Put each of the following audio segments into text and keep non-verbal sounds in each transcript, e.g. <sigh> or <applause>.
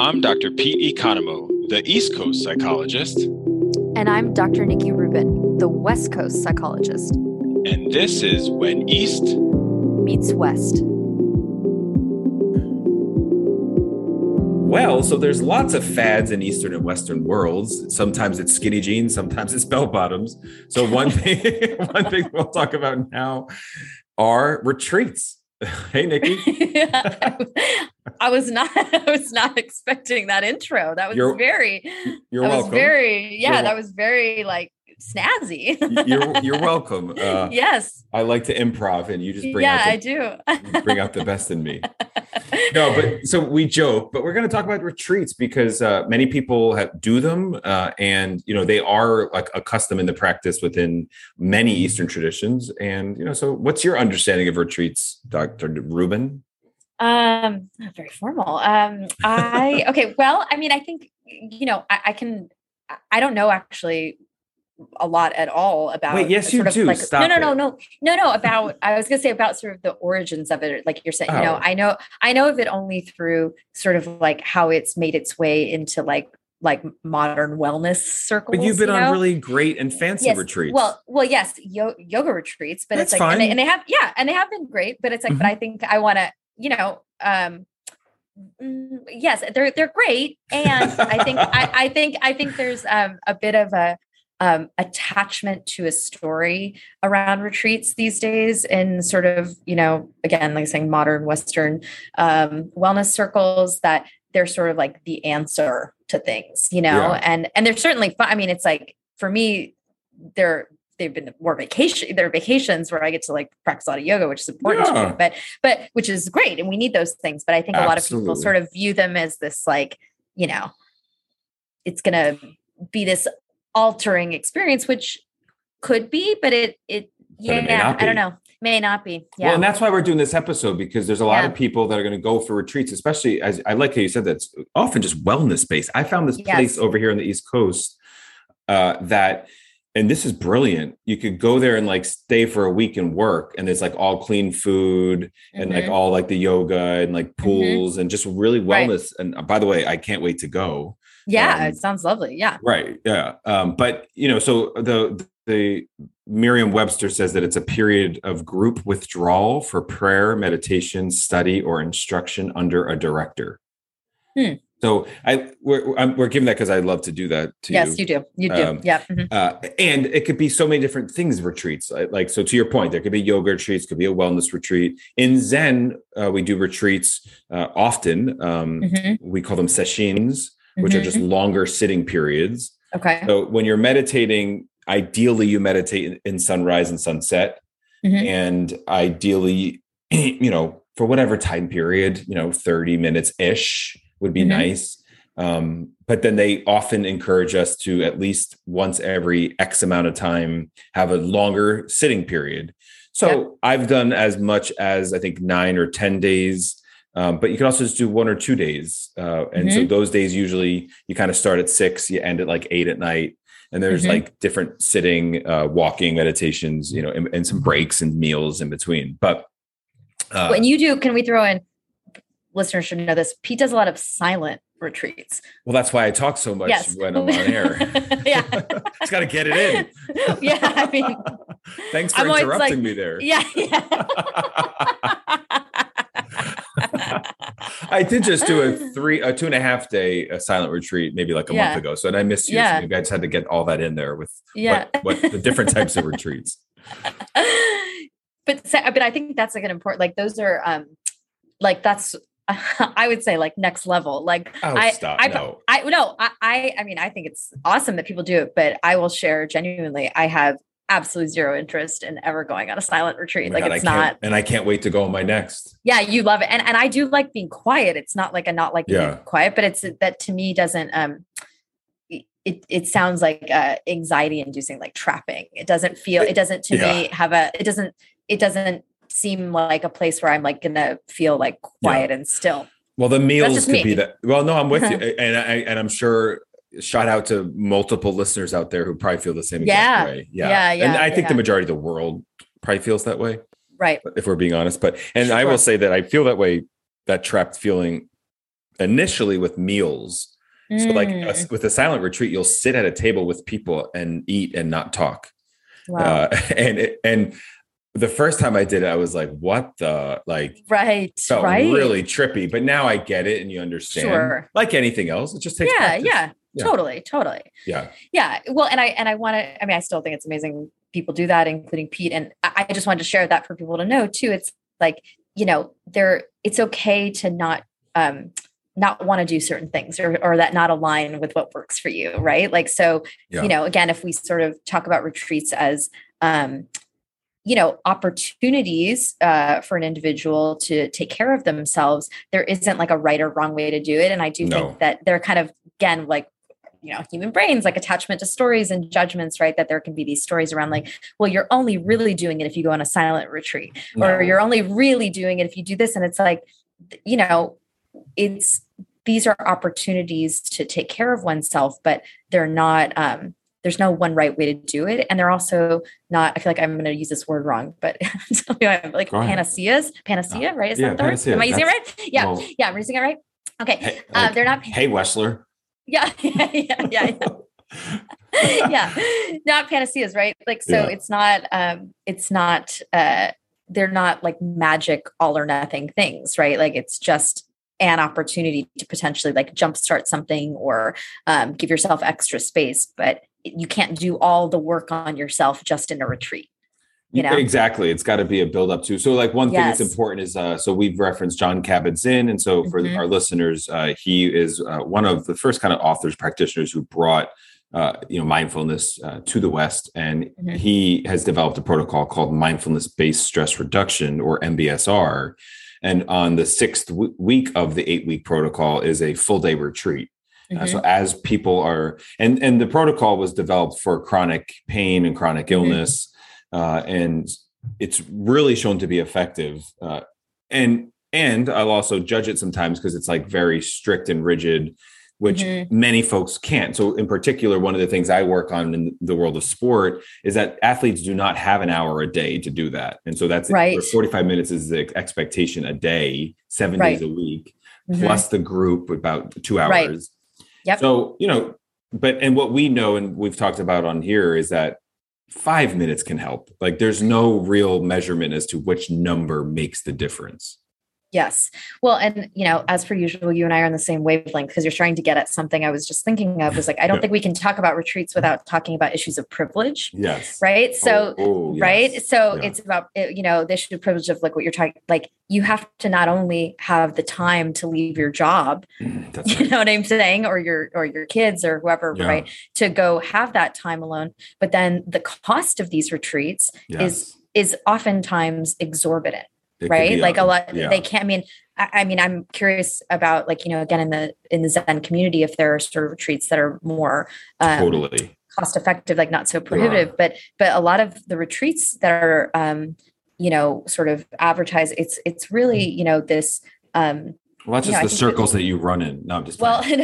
I'm Dr. Pete Economou, the East Coast psychologist. And I'm Dr. Nikki Rubin, the West Coast psychologist. And this is When East Meets West. Well, so there's lots of fads in Eastern and Western worlds. Sometimes it's skinny jeans, sometimes it's bell bottoms. So one thing, <laughs> one thing we'll talk about now are retreats. <laughs> Hey, Nikki. <laughs> I was not. <laughs> I was not expecting that intro. That was You're- very. You're that welcome. was very. Yeah, You're that was very like snazzy. you're, you're welcome. <laughs> Uh, yes. I like to improv, and you just bring Yeah, I out do. the, bring out the best in me. <laughs> No, but so we joke, but we're going to talk about retreats because uh, many people have, do them, uh, and you know they are like a custom in the practice within many Eastern traditions. And you know, so what's your understanding of retreats, Doctor Rubin? Um, very formal. Um, I <laughs> okay. Well, I mean, I think you know, I, I can. I- don't know actually a lot at all about. Wait, yes, you do. Like, Stop no, no, no, no, no, no. About I was gonna say about sort of the origins of it. Like you're saying, you know, Oh. I know, I know of it only through sort of like how it's made its way into like like modern wellness circles. But you've been you on really great and fancy yes. retreats. Well, well, yes, yo- yoga retreats, but That's it's like, and they, and they have, yeah, and they have been great. But it's like, but Mhm. I think I want to, you know, um, mm, yes, they're they're great, and I think I, <laughs> I think I think there's um, a bit of a um, attachment to a story around retreats these days in sort of you know again like saying modern Western um, wellness circles that they're sort of like the answer to things, you know, Yeah. and and they're certainly fun. I mean, it's like for me, they're they've been more vacation. There are vacations where I get to like practice a lot of yoga, which is important to me. But but which is great, and we need those things. But I think a lot of people sort of view them as this like you know, it's gonna be this altering experience, which could be, but it it yeah, it not I don't know, may not be. Yeah. Well, and that's why we're doing this episode because there's a lot Yeah. of people that are going to go for retreats, especially as I like how you said that's often just wellness based. I found this Yes. place over here on the East Coast uh, that, and this is brilliant. You could go there and like stay for a week and work, and it's like all clean food and like Mhm. all like the yoga and like pools and just really Right. wellness. And uh, by the way, I can't wait to go. yeah, um, it sounds lovely. Yeah. Right. Yeah. Um, but you know, so the the Merriam-Webster says that it's a period of group withdrawal for prayer, meditation, study, or instruction under a director. Hmm. So I we're I'm, we're giving that because I love to do that to Yes, you. you do. You do. Um, yeah. mhm. Uh, and it could be so many different things. Retreats, like, so. To your point, there could be yoga retreats, could be a wellness retreat. In Zen, uh, we do retreats uh, often. Um, Mhm. We call them sessions, which are Mhm. just longer sitting periods. Okay. So when you're meditating, ideally you meditate in- sunrise and sunset, Mhm. and ideally, <clears throat> you know, for whatever time period, you know, 30 minutes ish would be Mhm. nice. Um, but then they often encourage us to at least once every X amount of time have a longer sitting period. So. I've done as much as I think nine or 10 days. Um, but you can also just do one or two days. Uh, and so those days, usually you kind of start at six, you end at like eight at night. And there's Mhm. like different sitting, uh, walking meditations, you know, and, and some breaks and meals in between. But uh, when you do, can we throw in? Listeners should know this. Pete does a lot of silent retreats. well, that's why I talk so much yes, when I'm on air. <laughs> yeah, <laughs> Just got to get it in. <laughs> yeah. I mean, Thanks for I'm interrupting like- me there. yeah, yeah. I did just do a three, a two and a half day a silent retreat, maybe like a Yeah. month ago. So, and I missed you. Yeah. So maybe I just had to get all that in there with Yeah. what, what the different types of retreats. but but I think that's like an important like those are um like that's <laughs> I would say like next level like Oh, I- stop. I- no. I no I, I I mean I think it's awesome that people do it but I will share genuinely I have absolutely zero interest in ever going on a silent retreat like God, it's I can't- and I can't wait to go on my next. yeah you love it and and I do like being quiet it's not like a not like being Yeah. quiet but it's that to me doesn't um it, it sounds like uh, anxiety inducing like trapping it doesn't feel it doesn't to me have a it doesn't it doesn't seem like a place where i'm like gonna feel like quiet and still Well, the meals could me. be that. Well, no, I'm with you, <laughs> and I and I'm sure. Shout out to multiple listeners out there who probably feel the same exact Yeah. way. Yeah, and yeah, I think yeah. the majority of the world probably feels that way, right if we're being honest. But and I will say that I feel that way, that trapped feeling initially with meals. So, like a, Mm, with a silent retreat, you'll sit at a table with people and eat and not talk. wow. Uh, <laughs> and it, and the first time I did it, I was like, "What the like?" right. Felt right. really trippy. But now I get it, and you understand. Sure. Like anything else, it just takes. yeah, yeah. Yeah. Totally. Totally. yeah, Yeah. Well, and I and I want to. I mean, I still think it's amazing people do that, including Pete. And I, I just wanted to share that for people to know too. It's like you know, there. It's okay to not um not want to do certain things or or that not align with what works for you, right? Like so. Yeah. You know, again, if we sort of talk about retreats as um you know opportunities uh, for an individual to take care of themselves there isn't like a right or wrong way to do it. And i do No. think that they're kind of again like you know human brains like attachment to stories and judgments right? That there can be these stories around like well you're only really doing it if you go on a silent retreat or you're only really doing it if you do this. And it's like you know it's these are opportunities to take care of oneself but they're not um there's no one right way to do it and they're also not i feel like i'm going to use this word wrong but tell me why I'm like panaceas panacea right is yeah, that the word panacea. am i using it right yeah well, yeah i'm using it right okay Hey, uh, they're not hey, Wessler. <laughs> <laughs> yeah yeah yeah yeah, yeah. <laughs> yeah not panaceas right like so Yeah. it's not um it's not uh they're not like magic all or nothing things right like it's just an opportunity to potentially like jumpstart something or um, give yourself extra space but you can't do all the work on yourself just in a retreat you know? exactly it's got to be a build up too. so like one thing that's important is uh so we've referenced john kabat-zinn and so for Mhm. our listeners uh he is uh, one of the first kind of authors practitioners who brought uh, you know mindfulness uh, to the west and Mhm. he has developed a protocol called mindfulness based stress reduction or mbsr and on the sixth w- week of the eight week protocol is a full day retreat uh, Mhm. so as people are, and and the protocol was developed for chronic pain and chronic illness, uh, and it's really shown to be effective. Uh, and and I'll also judge it sometimes because it's like very strict and rigid, which Mhm. many folks can't. So in particular, one of the things I work on in the world of sport is that athletes do not have an hour a day to do that, and so that's Right. 45 minutes is the expectation a day, seven Right. days a week, Mhm. plus the group about two hours. Right. Yep. So, you know, but and what we know and we've talked about on here is that five minutes can help. Like there's no real measurement as to which number makes the difference. Yes. Well, and you know, as per usual, you and I are on the same wavelength because you're trying to get at something I was just thinking of was like, I don't Yeah. think we can talk about retreats without talking about issues of privilege. Yes. Right. So, Oh, oh, yes. right. So Yeah. it's about, uh, you know, the issue of privilege of like what you're talking, like you have to not only have the time to leave your job, <clears throat> That's you right. know what I'm saying? Or your, or your kids or whoever, Yeah. right. To go have that time alone. But then the cost of these retreats Yes. is oftentimes exorbitant It right like a lot yeah. they can't i mean I, I mean i'm curious about like you know again in the in the zen community if there are sort of retreats that are more um, totally. cost effective like not so prohibitive but but a lot of the retreats that are um you know sort of advertised it's it's really you know this um Well, that's you know, just the circles that you run in. No, I'm just well no. <laughs>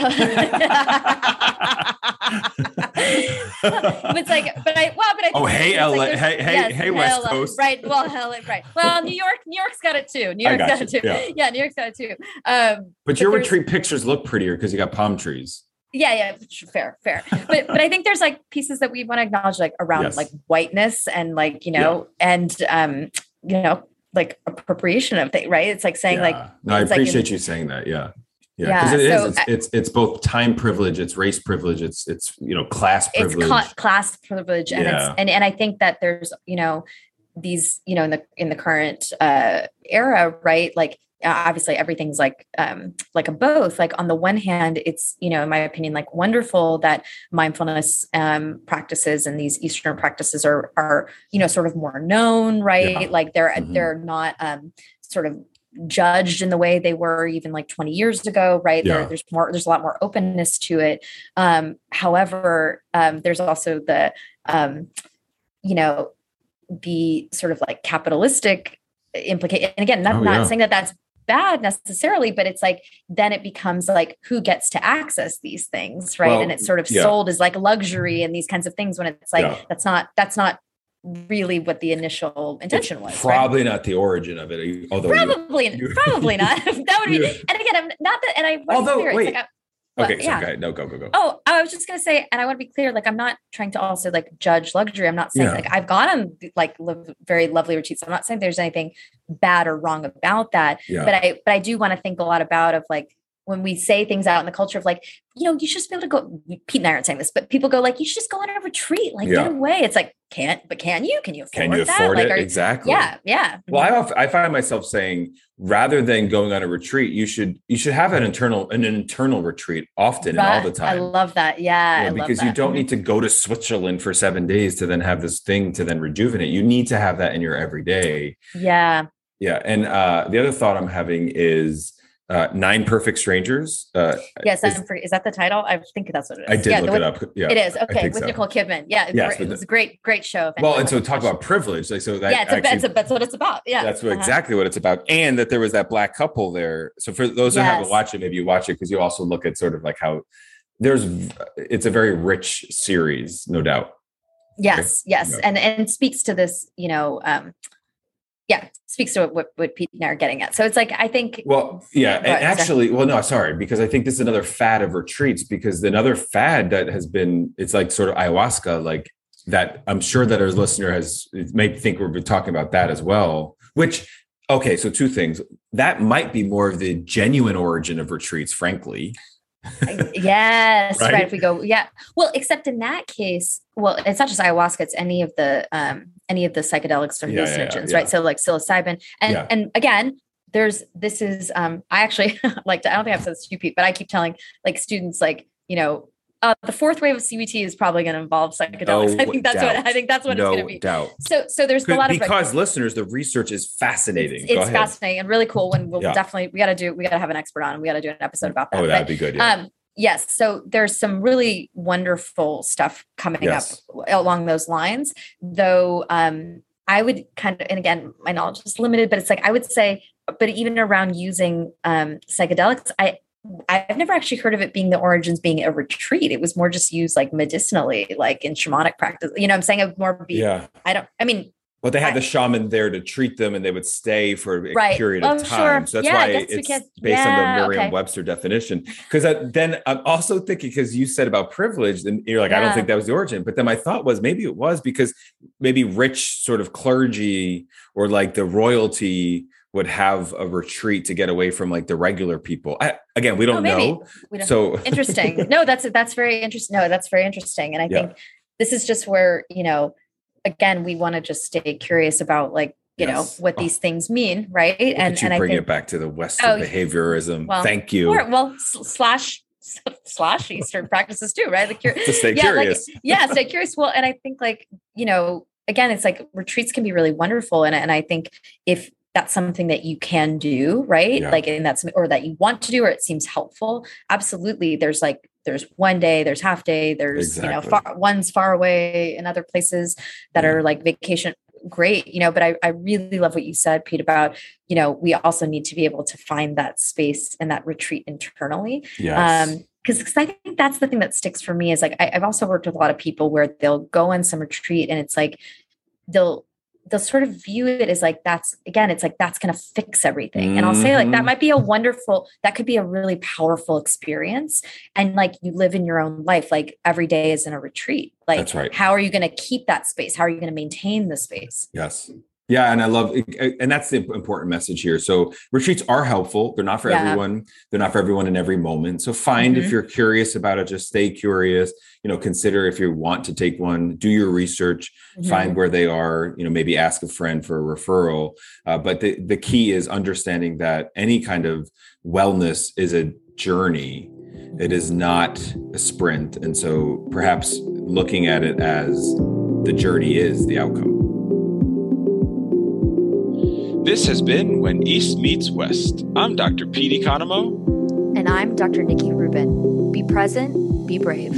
it's like but i well but i think Oh, hey, it's like LA hey, hey, hey, West LA, Coast. right well hell right well new york new york's got it too new york's got got it too yeah. yeah new york's got it too um but your there's- retreat pictures look prettier because you got palm trees. yeah yeah fair fair but but i think there's like pieces that we want to acknowledge like around Yes. like whiteness and like you know and um you know like appropriation of things right it's like saying like no, I it's like in- appreciate you saying that. Yeah. Yeah, Yeah, because it is. so It's, it's it's both time privilege, it's race privilege, it's it's you know class it's privilege. cla- class privilege and Yeah. it's and, and i think that there's you know these you know in the in the current uh era right like obviously everything's like um like a both like on the one hand it's you know in my opinion like wonderful that mindfulness um practices and these eastern practices are are you know sort of more known right Yeah. like they're Mhm. they're not um sort of judged in the way they were even like 20 years ago right Yeah. there, there's more there's a lot more openness to it um however um there's also the um you know the sort of like capitalistic implication and again not, Oh, not saying that that's bad necessarily but it's like then it becomes like who gets to access these things right Well, and it's sort of yeah. sold as like luxury and these kinds of things when it's like Yeah. that's not that's not really what the initial intention was. Probably right? not the origin of it. Although probably, you, probably <laughs> not. <laughs> that would be. And again, I'm not that. And I although clear, wait. Like okay, yeah. okay, no, go, go, go. Oh, I was just gonna say, and I want to be clear. Like, I'm not trying to also like judge luxury. I'm not saying yeah. like I've gone on like very lovely retreats. I'm not saying there's anything bad or wrong about that. Yeah. But I, but I do want to think a lot about of like when we say things out in the culture of like, you know, you should just be able to go. Pete and I aren't saying this, but people go like, you should just go on a retreat, like yeah. get away. It's like, can't, but can you? Can you afford Can you that? afford like, it? Are, exactly. Yeah, yeah. Well, I I find myself saying rather than going on a retreat, you should you should have an internal an internal retreat often right. and all the time. I love that. Yeah, yeah because that. you don't need to go to Switzerland for seven days to then have this thing to then rejuvenate. You need to have that in your everyday. Yeah. Yeah, and uh, the other thought I'm having is uh, Nine Perfect Strangers. Uh, yes, is, is, that the title? I think that's what it is. I did yeah, look it up. Yeah, it is. Okay, with so. Nicole Kidman. Yeah, yes, it was a great, great show. Well, and so talk about privilege. Like, so that yeah, it's actually, a, that's what it's about. Yeah, that's what, uh-huh. exactly what it's about. And that there was that black couple there. So for those yes. who haven't watched it, maybe you watch it because you also look at sort of like how there's. It's a very rich series, no doubt. Yes, okay. yes, and and speaks to this, you know, um, yeah speaks to what, what Pete and I are getting at. So it's like I think. Well, yeah, and actually, well, no, sorry, because I think this is another fad of retreats. Because another fad that has been, it's like sort of ayahuasca, like that. I'm sure that our listener has may think we're talking about that as well. Which, okay, so two things. That might be more of the genuine origin of retreats, frankly yes, <laughs> right? right? If we go, yeah. Well, except in that case, well, it's not just ayahuasca; it's any of the um any of the psychedelics or yeah, hallucinogens, yeah, right? So like psilocybin, and and again, there's this is um I actually <laughs> like to, I don't think I've said this to you, Pete, but I keep telling like students like you know uh, the fourth wave of CBT is probably going to involve psychedelics. No I think that's doubt. what I think that's what no it's going to be. Doubt. So, so there's a lot of because listeners, the research is fascinating. It's, it's fascinating and really cool. When we'll yeah. definitely we got to do we got to have an expert on. We got to do an episode about that. Oh, that'd but, be good. Yeah. Um, yes. So there's some really wonderful stuff coming yes. up along those lines. Though um, I would kind of, and again, my knowledge is limited, but it's like I would say, but even around using um, psychedelics, I I've never actually heard of it being the origins being a retreat. It was more just used like medicinally, like in shamanic practice. You know, I'm saying it more be. Yeah. I don't. I mean. Well, they had the shaman there to treat them, and they would stay for a right. period of oh, time. Sure. So that's yeah, why it's because, based yeah, on the Merriam-Webster okay. definition. Because then I'm also thinking because you said about privilege, and you're like, yeah. I don't think that was the origin. But then my thought was maybe it was because maybe rich sort of clergy or like the royalty would have a retreat to get away from like the regular people. I, again, we oh, don't oh, know. We don't, so interesting. <laughs> No, that's that's very interesting. No, that's very interesting. And I think this is just where you know, again, we want to just stay curious about like you yes. know what oh. these things mean, right? Look and and bring I think, it back to the Western oh, behaviorism. Well, Thank you. Or, well, slash <laughs> slash Eastern practices too, right? Like you're, <laughs> to stay yeah, curious. Like, <laughs> yeah, stay curious. Well, and I think like you know, again, it's like retreats can be really wonderful, and and I think if that's something that you can do, right? Yeah. Like, and that's, or that you want to do, or it seems helpful. Absolutely. There's like, there's one day, there's half day, there's, exactly. you know, far, one's far away in other places that yeah. are like vacation. Great. You know, but I, I really love what you said, Pete, about, you know, we also need to be able to find that space and that retreat internally. Yes. Um, because I think that's the thing that sticks for me is like I, I've also worked with a lot of people where they'll go on some retreat and it's like they'll they'll sort of view it as like that's again it's like that's going to fix everything. Mm-hmm. and i'll say like that mm-hmm. might be a wonderful that could be a really powerful experience. And like you live in your own life like every day is in a retreat. Like that's right. how are you going to keep that space? How are you going to maintain the space? Yes yeah, and I love and that's the important message here. So retreats are helpful. They're not for yeah. everyone. They're not for everyone in every moment. So find mm-hmm. if you're curious about it, just stay curious. You know, consider if you want to take one, do your research, mm-hmm. find where they are, you know, maybe ask a friend for a referral. Uh, but the, the key is understanding that any kind of wellness is a journey. It is not a sprint. And so perhaps looking at it as the journey is the outcome. This has been When East Meets West. I'm Dr. Pete Economou. And I'm Dr. Nikki Rubin. Be present, be brave.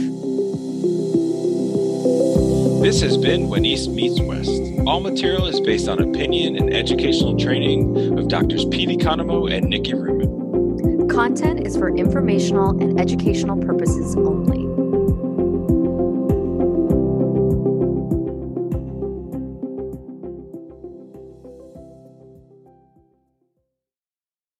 This has been When East Meets West. All material is based on opinion and educational training of Drs. Pete Economou and Nikki Rubin. Content is for informational and educational purposes only.